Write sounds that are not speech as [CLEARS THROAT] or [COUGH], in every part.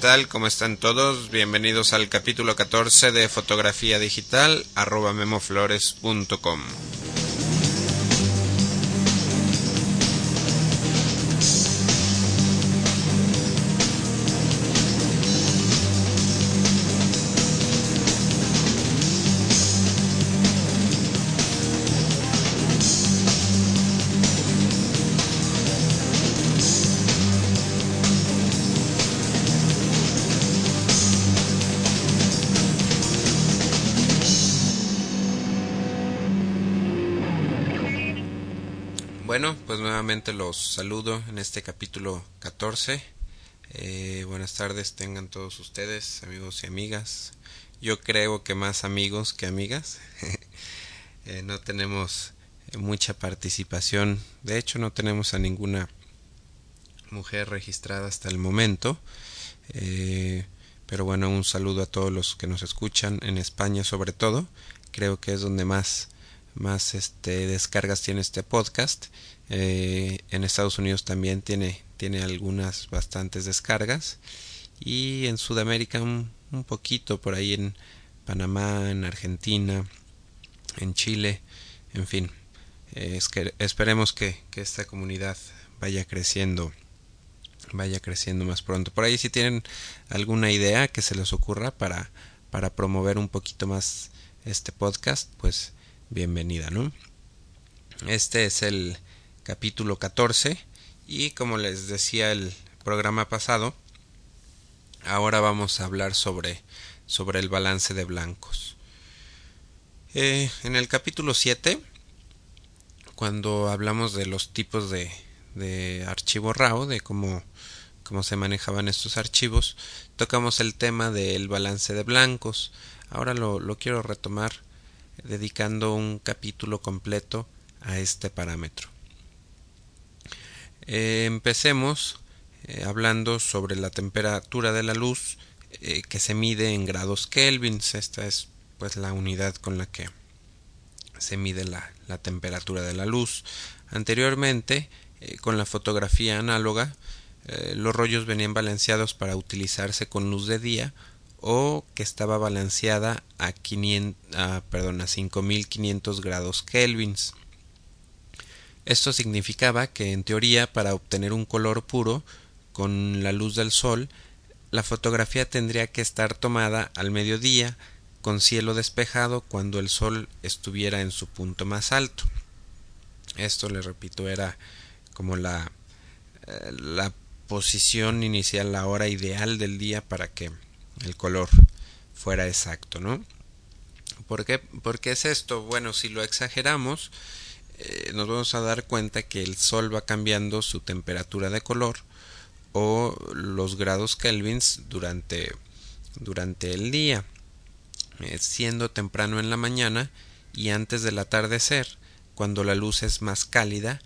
tal? ¿Cómo están todos? Bienvenidos al capítulo 14 de fotografía digital arroba memoflores.com. Bueno, pues nuevamente los saludo en este capítulo 14. Eh, buenas tardes tengan todos ustedes, amigos y amigas. Yo creo que más amigos que amigas. [LAUGHS] eh, no tenemos mucha participación. De hecho, no tenemos a ninguna mujer registrada hasta el momento. Eh, pero bueno, un saludo a todos los que nos escuchan en España sobre todo. Creo que es donde más más este descargas tiene este podcast. Eh, en Estados Unidos también tiene tiene algunas bastantes descargas. Y en Sudamérica un, poquito por ahí en Panamá en Argentina en Chile en fin. Eh, es que esperemos que, que esta comunidad vaya creciendo vaya creciendo más pronto. Por ahí si tienen alguna idea que se les ocurra para para promover un poquito más este podcast pues bienvenida, ¿no? Este es el capítulo 14 y como les decía el programa pasado, ahora vamos a hablar sobre, sobre el balance de blancos. Eh, en el capítulo 7, cuando hablamos de los tipos de, de archivo RAW, de cómo, cómo se manejaban estos archivos, tocamos el tema del balance de blancos. Ahora lo, lo quiero retomar dedicando un capítulo completo a este parámetro. Eh, empecemos eh, hablando sobre la temperatura de la luz eh, que se mide en grados kelvins. Esta es pues la unidad con la que se mide la, la temperatura de la luz. Anteriormente, con la fotografía análoga, los rollos venían balanceados para utilizarse con luz de día o que estaba balanceada a, 500, a, perdón, a 5500 grados kelvins. Esto significaba que en teoría para obtener un color puro con la luz del sol, la fotografía tendría que estar tomada al mediodía con cielo despejado cuando el sol estuviera en su punto más alto. Esto, le repito, era como la, eh, la posición inicial, la hora ideal del día para que el color fuera exacto, ¿no? ¿Por qué, ¿Por qué es esto? Bueno, si lo exageramos, eh, nos vamos a dar cuenta que el Sol va cambiando su temperatura de color o los grados kelvins durante, durante el día, eh, siendo temprano en la mañana y antes del atardecer, cuando la luz es más cálida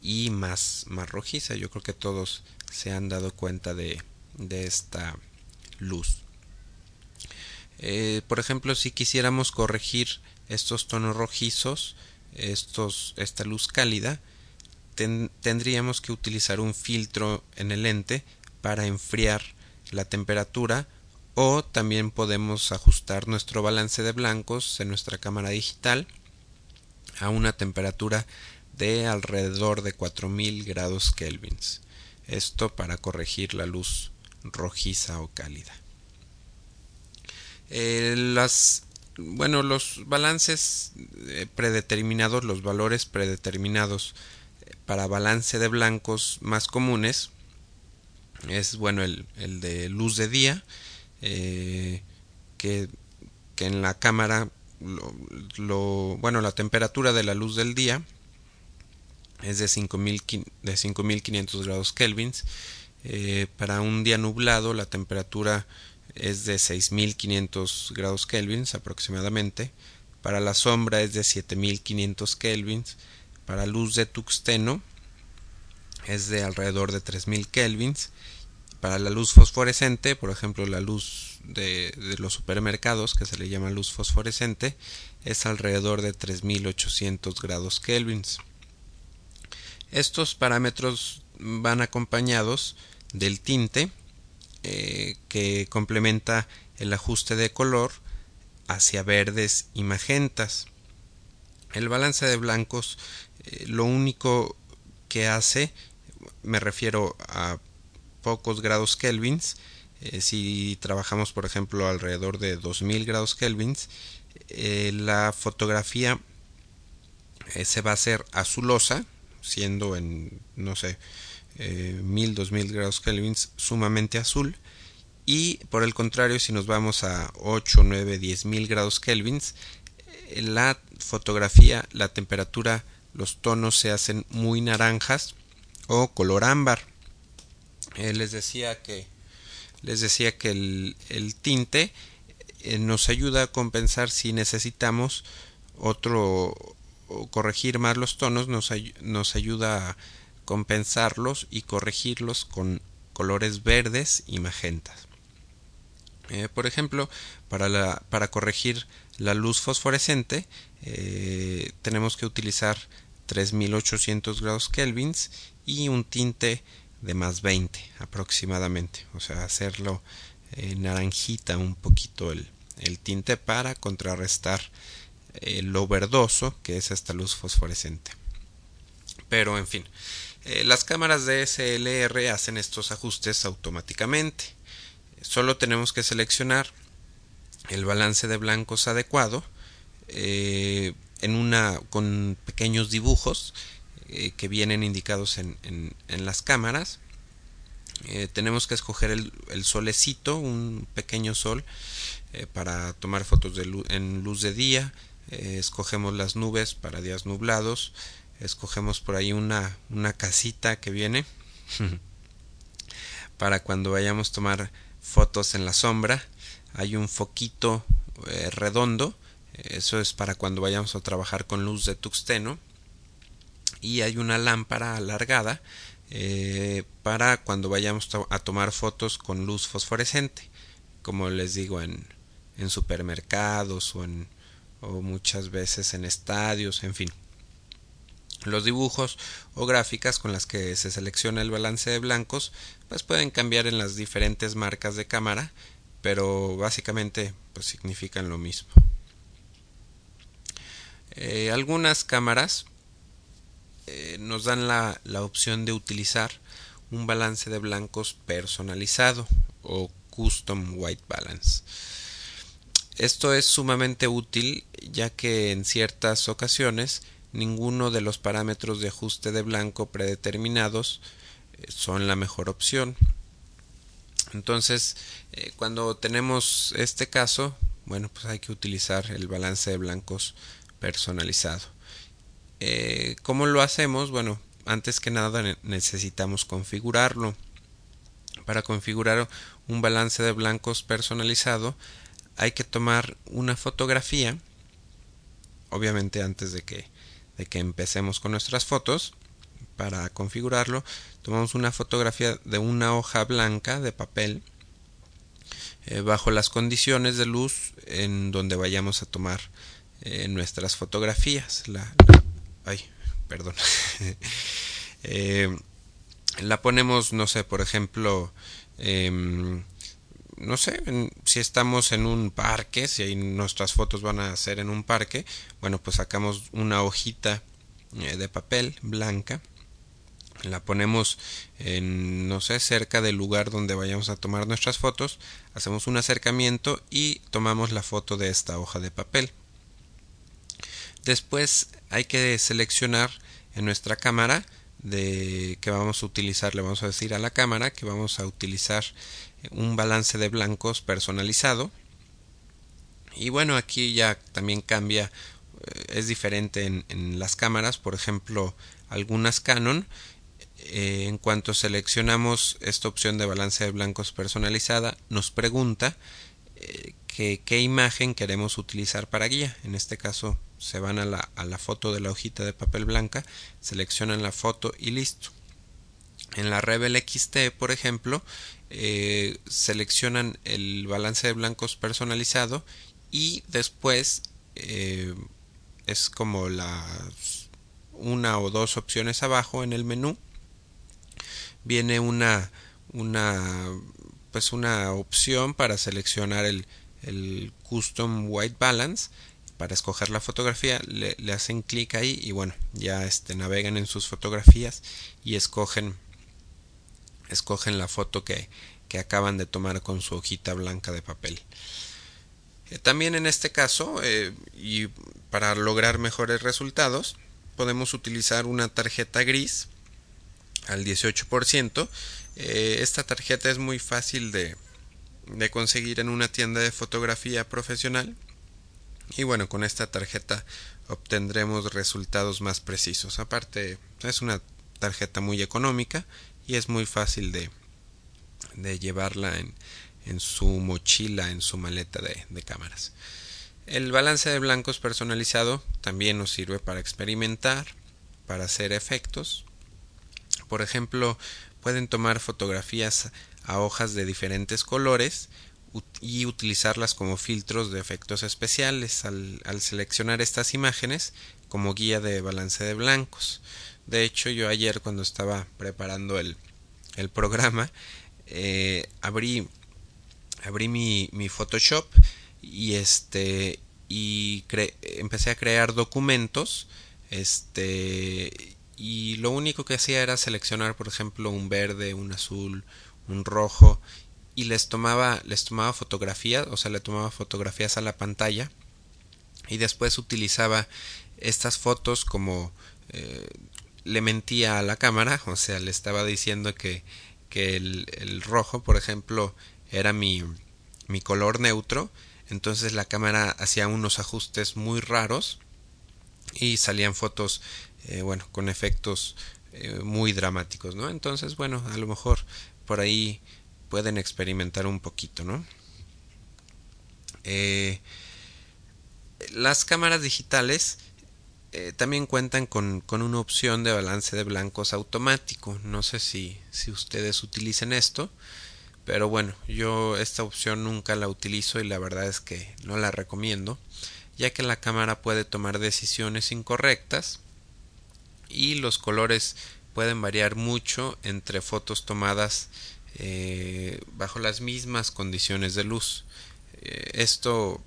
y más, más rojiza. Yo creo que todos se han dado cuenta de, de esta luz. Eh, por ejemplo, si quisiéramos corregir estos tonos rojizos, esta luz cálida, tendríamos que utilizar un filtro en el lente para enfriar la temperatura o también podemos ajustar nuestro balance de blancos en nuestra cámara digital a una temperatura de alrededor de 4000 grados kelvins. Esto para corregir la luz rojiza o cálida. Eh, las bueno los balances eh, predeterminados los valores predeterminados eh, para balance de blancos más comunes es bueno el, el de luz de día que, que, en la cámara lo, bueno la temperatura de la luz del día es de 5000 de 5500 grados kelvins eh, para un día nublado la temperatura es de 6500 grados kelvins aproximadamente. Para la sombra es de 7500 kelvins. Para luz de tuxteno es de alrededor de 3000 kelvins. Para la luz fosforescente, por ejemplo la luz de, de los supermercados que se le llama luz fosforescente, es alrededor de 3800 grados kelvins. Estos parámetros van acompañados del tinte eh, que complementa el ajuste de color hacia verdes y magentas. El balance de blancos eh, lo único que hace, me refiero a pocos grados kelvins, eh, si trabajamos por ejemplo alrededor de 2000 grados kelvins, la fotografía se va a hacer azulosa, siendo en, no sé, eh, 1000, 2000 grados kelvins sumamente azul y por el contrario si nos vamos a 8, 9, 10 mil grados kelvins eh, la fotografía, la temperatura, los tonos se hacen muy naranjas o color ámbar. Eh, les decía que les decía que el, el tinte eh, nos ayuda a compensar si necesitamos otro corregir más los tonos nos, nos ayuda a compensarlos y corregirlos con colores verdes y magentas. Eh, por ejemplo, para, para, corregir la luz fosforescente eh, tenemos que utilizar 3800 grados kelvins y un tinte de más 20 aproximadamente, o sea, hacerlo eh, naranjita un poquito el, el, tinte para contrarrestar lo verdoso que es esta luz fosforescente. Pero en fin, eh, las cámaras de SLR hacen estos ajustes automáticamente. Solo tenemos que seleccionar el balance de blancos adecuado eh, en una con pequeños dibujos eh, que vienen indicados en, las cámaras. tenemos que escoger el, solecito, un pequeño sol, para tomar fotos en luz de día. escogemos las nubes para días nublados escogemos por ahí una, una casita que viene [LAUGHS] para cuando vayamos a tomar fotos en la sombra. Hay un foquito eh, redondo eso es para cuando vayamos a trabajar con luz de tuxteno. Y hay una lámpara alargada eh, para cuando vayamos a tomar fotos con luz fosforescente como les digo en, en supermercados o en o muchas veces en estadios en fin los dibujos o gráficas con las que se selecciona el balance de blancos pues pueden cambiar en las diferentes marcas de cámara, pero básicamente pues significan lo mismo. Eh, algunas cámaras eh, nos dan la, la opción de utilizar un balance de blancos personalizado o custom white balance. Esto es sumamente útil ya que en ciertas ocasiones ninguno de los parámetros de ajuste de blanco predeterminados eh, son la mejor opción. Entonces, eh, cuando tenemos este caso, bueno, pues hay que utilizar el balance de blancos personalizado. Eh, ¿Cómo lo hacemos? Bueno, antes que nada necesitamos configurarlo. Para configurar un balance de blancos personalizado hay que tomar una fotografía, obviamente antes de que que empecemos con nuestras fotos. Para configurarlo, tomamos una fotografía de una hoja blanca de papel eh, bajo las condiciones de luz en donde vayamos a tomar eh, nuestras fotografías. La, ay, perdón. [LAUGHS] Eh, la ponemos, no sé, por ejemplo, em, no sé, si estamos en un parque, si nuestras fotos van a ser en un parque, bueno, pues sacamos una hojita eh, de papel blanca, la ponemos en, no sé, cerca del lugar donde vayamos a tomar nuestras fotos, hacemos un acercamiento y tomamos la foto de esta hoja de papel. Después hay que seleccionar en nuestra cámara de que vamos a utilizar, le vamos a decir a la cámara que vamos a utilizar un balance de blancos personalizado. Y bueno aquí ya también cambia eh, es diferente en, las cámaras por ejemplo algunas Canon. Eh, en cuanto seleccionamos esta opción de balance de blancos personalizada nos pregunta eh, que, qué imagen queremos utilizar para guía. En este caso se van a la, a la foto de la hojita de papel blanca seleccionan la foto y listo. En la Rebel XT, por ejemplo, eh, seleccionan el balance de blancos personalizado y después eh, es como las una o dos opciones abajo en el menú viene una una pues una opción para seleccionar el, el custom white balance. Para escoger la fotografía le, hacen clic ahí y bueno ya este navegan en sus fotografías y escogen escogen la foto que, que acaban de tomar con su hojita blanca de papel. Eh, también en este caso eh, y para lograr mejores resultados podemos utilizar una tarjeta gris al 18% eh, esta tarjeta es muy fácil de, de conseguir en una tienda de fotografía profesional. Y bueno con esta tarjeta obtendremos resultados más precisos. Aparte es una tarjeta muy económica y es muy fácil de, de llevarla en, en, su mochila en su maleta de, de cámaras el balance de blancos personalizado también nos sirve para experimentar para hacer efectos por ejemplo pueden tomar fotografías a hojas de diferentes colores y utilizarlas como filtros de efectos especiales al, seleccionar estas imágenes como guía de balance de blancos. De hecho, yo ayer cuando estaba preparando el, el programa, eh, abrí, abrí mi, mi, Photoshop y este y empecé a crear documentos este y lo único que hacía era seleccionar por ejemplo un verde un azul un rojo y les tomaba, les tomaba fotografías, o sea, le tomaba fotografías a la pantalla y después utilizaba estas fotos como eh, le mentía a la cámara, o sea, le estaba diciendo que, que el, rojo, por ejemplo, era mi, mi color neutro, entonces la cámara hacía unos ajustes muy raros y salían fotos, eh, bueno, con efectos eh, muy dramáticos, ¿no? Entonces, bueno, a lo mejor por ahí pueden experimentar un poquito, ¿no? Eh, las cámaras digitales eh, también cuentan con, con, una opción de balance de blancos automático. No sé si, si ustedes utilicen esto, pero bueno, yo esta opción nunca la utilizo y la verdad es que no la recomiendo, ya que la cámara puede tomar decisiones incorrectas y los colores pueden variar mucho entre fotos tomadas eh, bajo las mismas condiciones de luz. Eh, esto,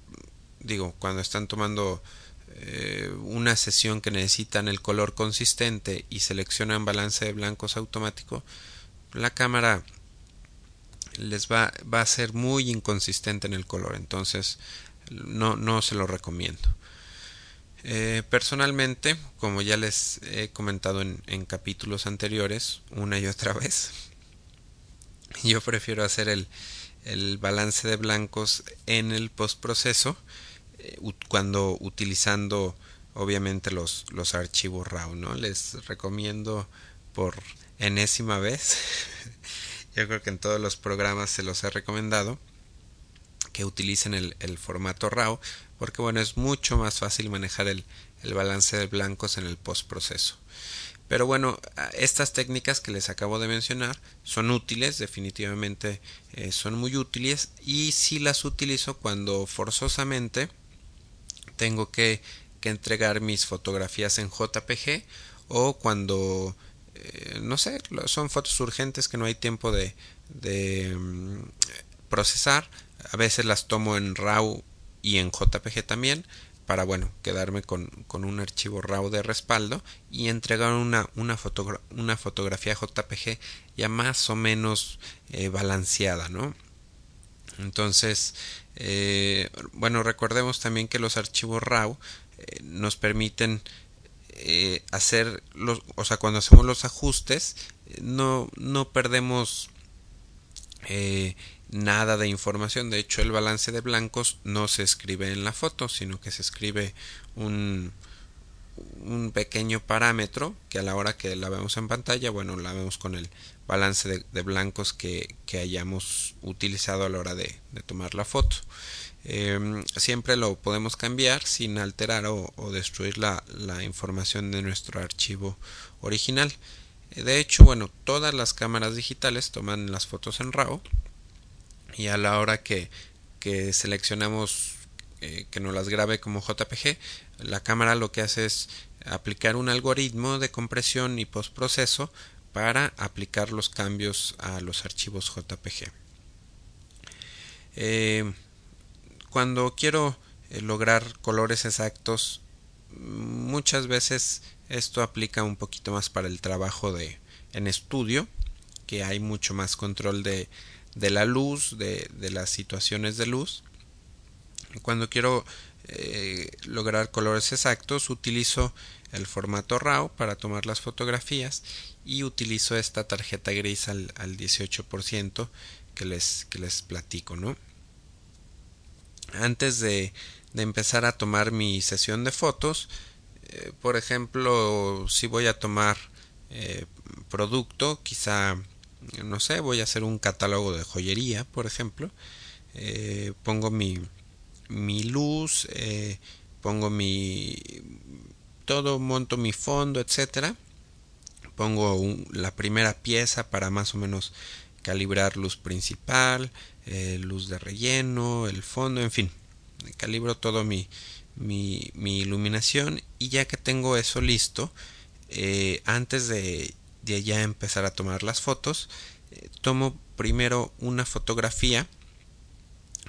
digo, cuando están tomando eh, una sesión que necesitan el color consistente y seleccionan balance de blancos automático, la cámara les va, va a ser muy inconsistente en el color, entonces no, no se lo recomiendo. personalmente, como ya les he comentado en, capítulos anteriores, una y otra vez, yo prefiero hacer el, el balance de blancos en el postproceso eh, cuando utilizando obviamente los, los archivos RAW, ¿no? Les recomiendo por enésima vez, [LAUGHS] yo creo que en todos los programas se los he recomendado, que utilicen el, el formato RAW, porque bueno, es mucho más fácil manejar el, el balance de blancos en el postproceso. Pero bueno, estas técnicas que les acabo de mencionar son útiles, definitivamente eh, son muy útiles y si las utilizo cuando forzosamente tengo que, que entregar mis fotografías en JPG o cuando eh, no sé, son fotos urgentes que no hay tiempo de, de mm, procesar. A veces las tomo en RAW y en JPG también para bueno quedarme con, con, un archivo RAW de respaldo y entregar una, una, una fotografía JPG ya más o menos eh, balanceada ¿no? Entonces eh, bueno recordemos también que los archivos RAW eh, nos permiten hacer los o sea cuando hacemos los ajustes no no perdemos nada de información. De hecho, el balance de blancos no se escribe en la foto, sino que se escribe un, un pequeño parámetro que a la hora que la vemos en pantalla, bueno, la vemos con el balance de, blancos que, hayamos utilizado a la hora de, tomar la foto. Em, siempre lo podemos cambiar sin alterar o, destruir la, información de nuestro archivo original. De hecho, bueno, todas las cámaras digitales toman las fotos en RAW y a la hora que seleccionamos eh, que nos las grabe como JPG, la cámara lo que hace es aplicar un algoritmo de compresión y postproceso para aplicar los cambios a los archivos JPG. Eh, cuando quiero eh, lograr colores exactos, muchas veces esto aplica un poquito más para el trabajo de en estudio, que hay mucho más control de, de la luz, de, de, las situaciones de luz. Cuando quiero eh, lograr colores exactos, utilizo el formato RAW para tomar las fotografías y utilizo esta tarjeta gris al, al 18% que les, que les platico, ¿no? Antes de, de empezar a tomar mi sesión de fotos, eh, por ejemplo, si voy a tomar eh, producto, quizá, no sé, voy a hacer un catálogo de joyería, por ejemplo, pongo mi, mi luz, eh, pongo mi todo, monto mi fondo, etcétera, pongo la primera pieza para más o menos calibrar luz principal, eh, luz de relleno, el fondo, en fin, calibro todo mi, mi, mi iluminación. Y ya que tengo eso listo, eh, antes de, de, ya empezar a tomar las fotos, tomo primero una fotografía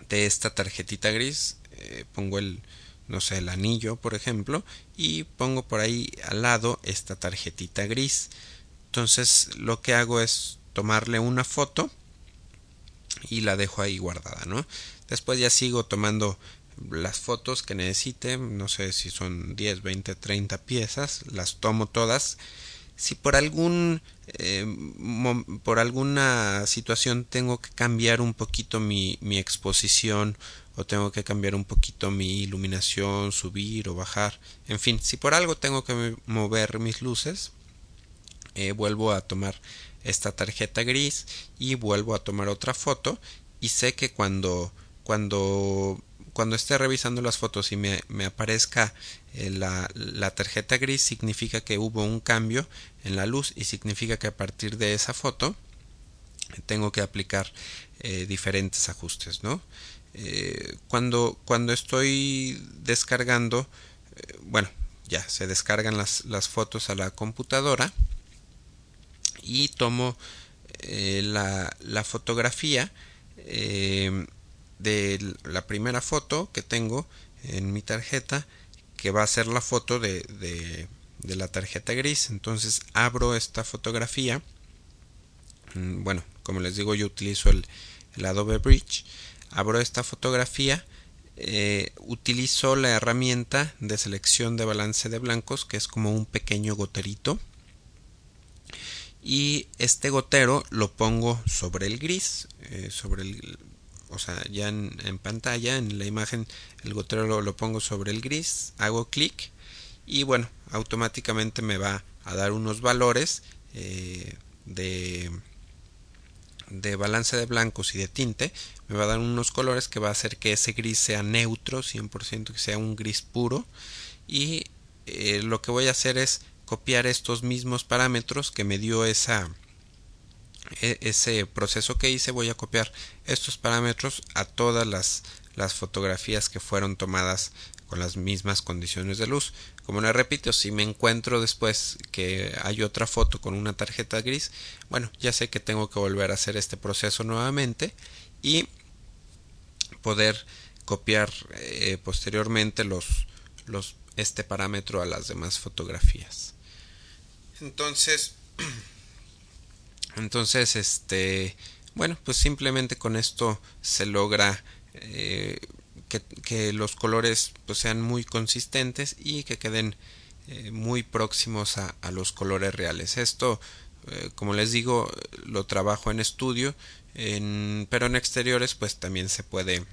de esta tarjetita gris, eh, pongo el, no sé, el anillo, por ejemplo, y pongo por ahí al lado esta tarjetita gris. Entonces lo que hago es tomarle una foto y la dejo ahí guardada, ¿no? Después ya sigo tomando las fotos que necesite, no sé si son 10, 20, 30 piezas, las tomo todas. Si por algún eh, por alguna situación tengo que cambiar un poquito mi, mi exposición o tengo que cambiar un poquito mi iluminación, subir o bajar, en fin, si por algo tengo que mover mis luces, eh, vuelvo a tomar esta tarjeta gris y vuelvo a tomar otra foto y sé que cuando cuando cuando esté revisando las fotos y me, me aparezca eh, la, la, tarjeta gris significa que hubo un cambio en la luz y significa que a partir de esa foto tengo que aplicar eh, diferentes ajustes no eh, cuando cuando estoy descargando bueno ya se descargan las, las, fotos a la computadora y tomo la, la, fotografía de la primera foto que tengo en mi tarjeta que va a ser la foto de, de, la tarjeta gris. Entonces abro esta fotografía. Mm, bueno como les digo yo utilizo el, el Adobe Bridge. Abro esta fotografía. Eh, utilizo la herramienta de selección de balance de blancos que es como un pequeño goterito. Y este gotero lo pongo sobre el gris eh, sobre el o sea, ya en, pantalla, en la imagen, el gotero lo, lo pongo sobre el gris, hago clic y bueno, automáticamente me va a dar unos valores eh, de, de balance de blancos y de tinte, me va a dar unos colores que va a hacer que ese gris sea neutro, 100% que sea un gris puro y eh, lo que voy a hacer es copiar estos mismos parámetros que me dio esa ese proceso que hice voy a copiar estos parámetros a todas las, las fotografías que fueron tomadas con las mismas condiciones de luz. Como le repito, si me encuentro después que hay otra foto con una tarjeta gris, bueno, ya sé que tengo que volver a hacer este proceso nuevamente y poder copiar eh, posteriormente los, los, este parámetro a las demás fotografías. Entonces, [CLEARS THROAT] entonces, este, bueno, pues simplemente con esto se logra eh, que, los colores pues sean muy consistentes y que queden eh, muy próximos a, los colores reales. Esto, eh, como les digo, lo trabajo en estudio, en, pero en exteriores pues también se puede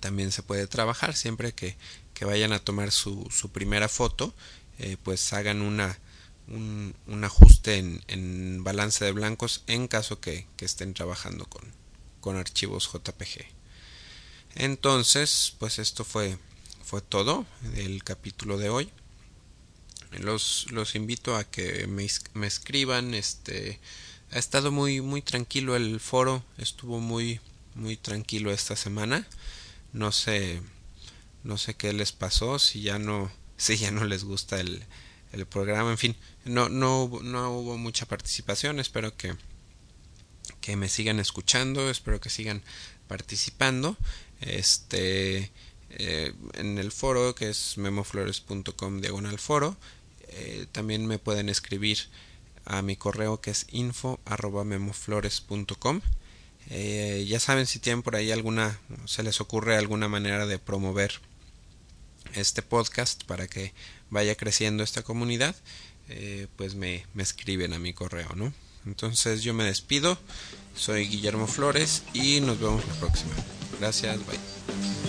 también se puede trabajar siempre que, que vayan a tomar su, su primera foto pues hagan una un, un ajuste en, en, balance de blancos en caso que, que estén trabajando con, con, archivos JPG. Entonces, pues esto fue, fue todo el capítulo de hoy. Los, los invito a que me, me escriban. Este ha estado muy, muy tranquilo el foro. Estuvo muy, muy tranquilo esta semana. No sé, no sé qué les pasó. Si ya no, [LAUGHS] si ya no les gusta el, el programa, en fin, no, no, no hubo mucha participación, espero que, que me sigan escuchando, espero que sigan participando. Este eh, en el foro que es memoflores.com diagonal foro. Eh, también me pueden escribir a mi correo que es info memoflores.com. Eh, ya saben si tienen por ahí alguna, se les ocurre alguna manera de promover este podcast para que vaya creciendo esta comunidad, eh, pues me, me escriben a mi correo, ¿no? Entonces yo me despido, soy Guillermo Flores y nos vemos la próxima. Gracias, bye.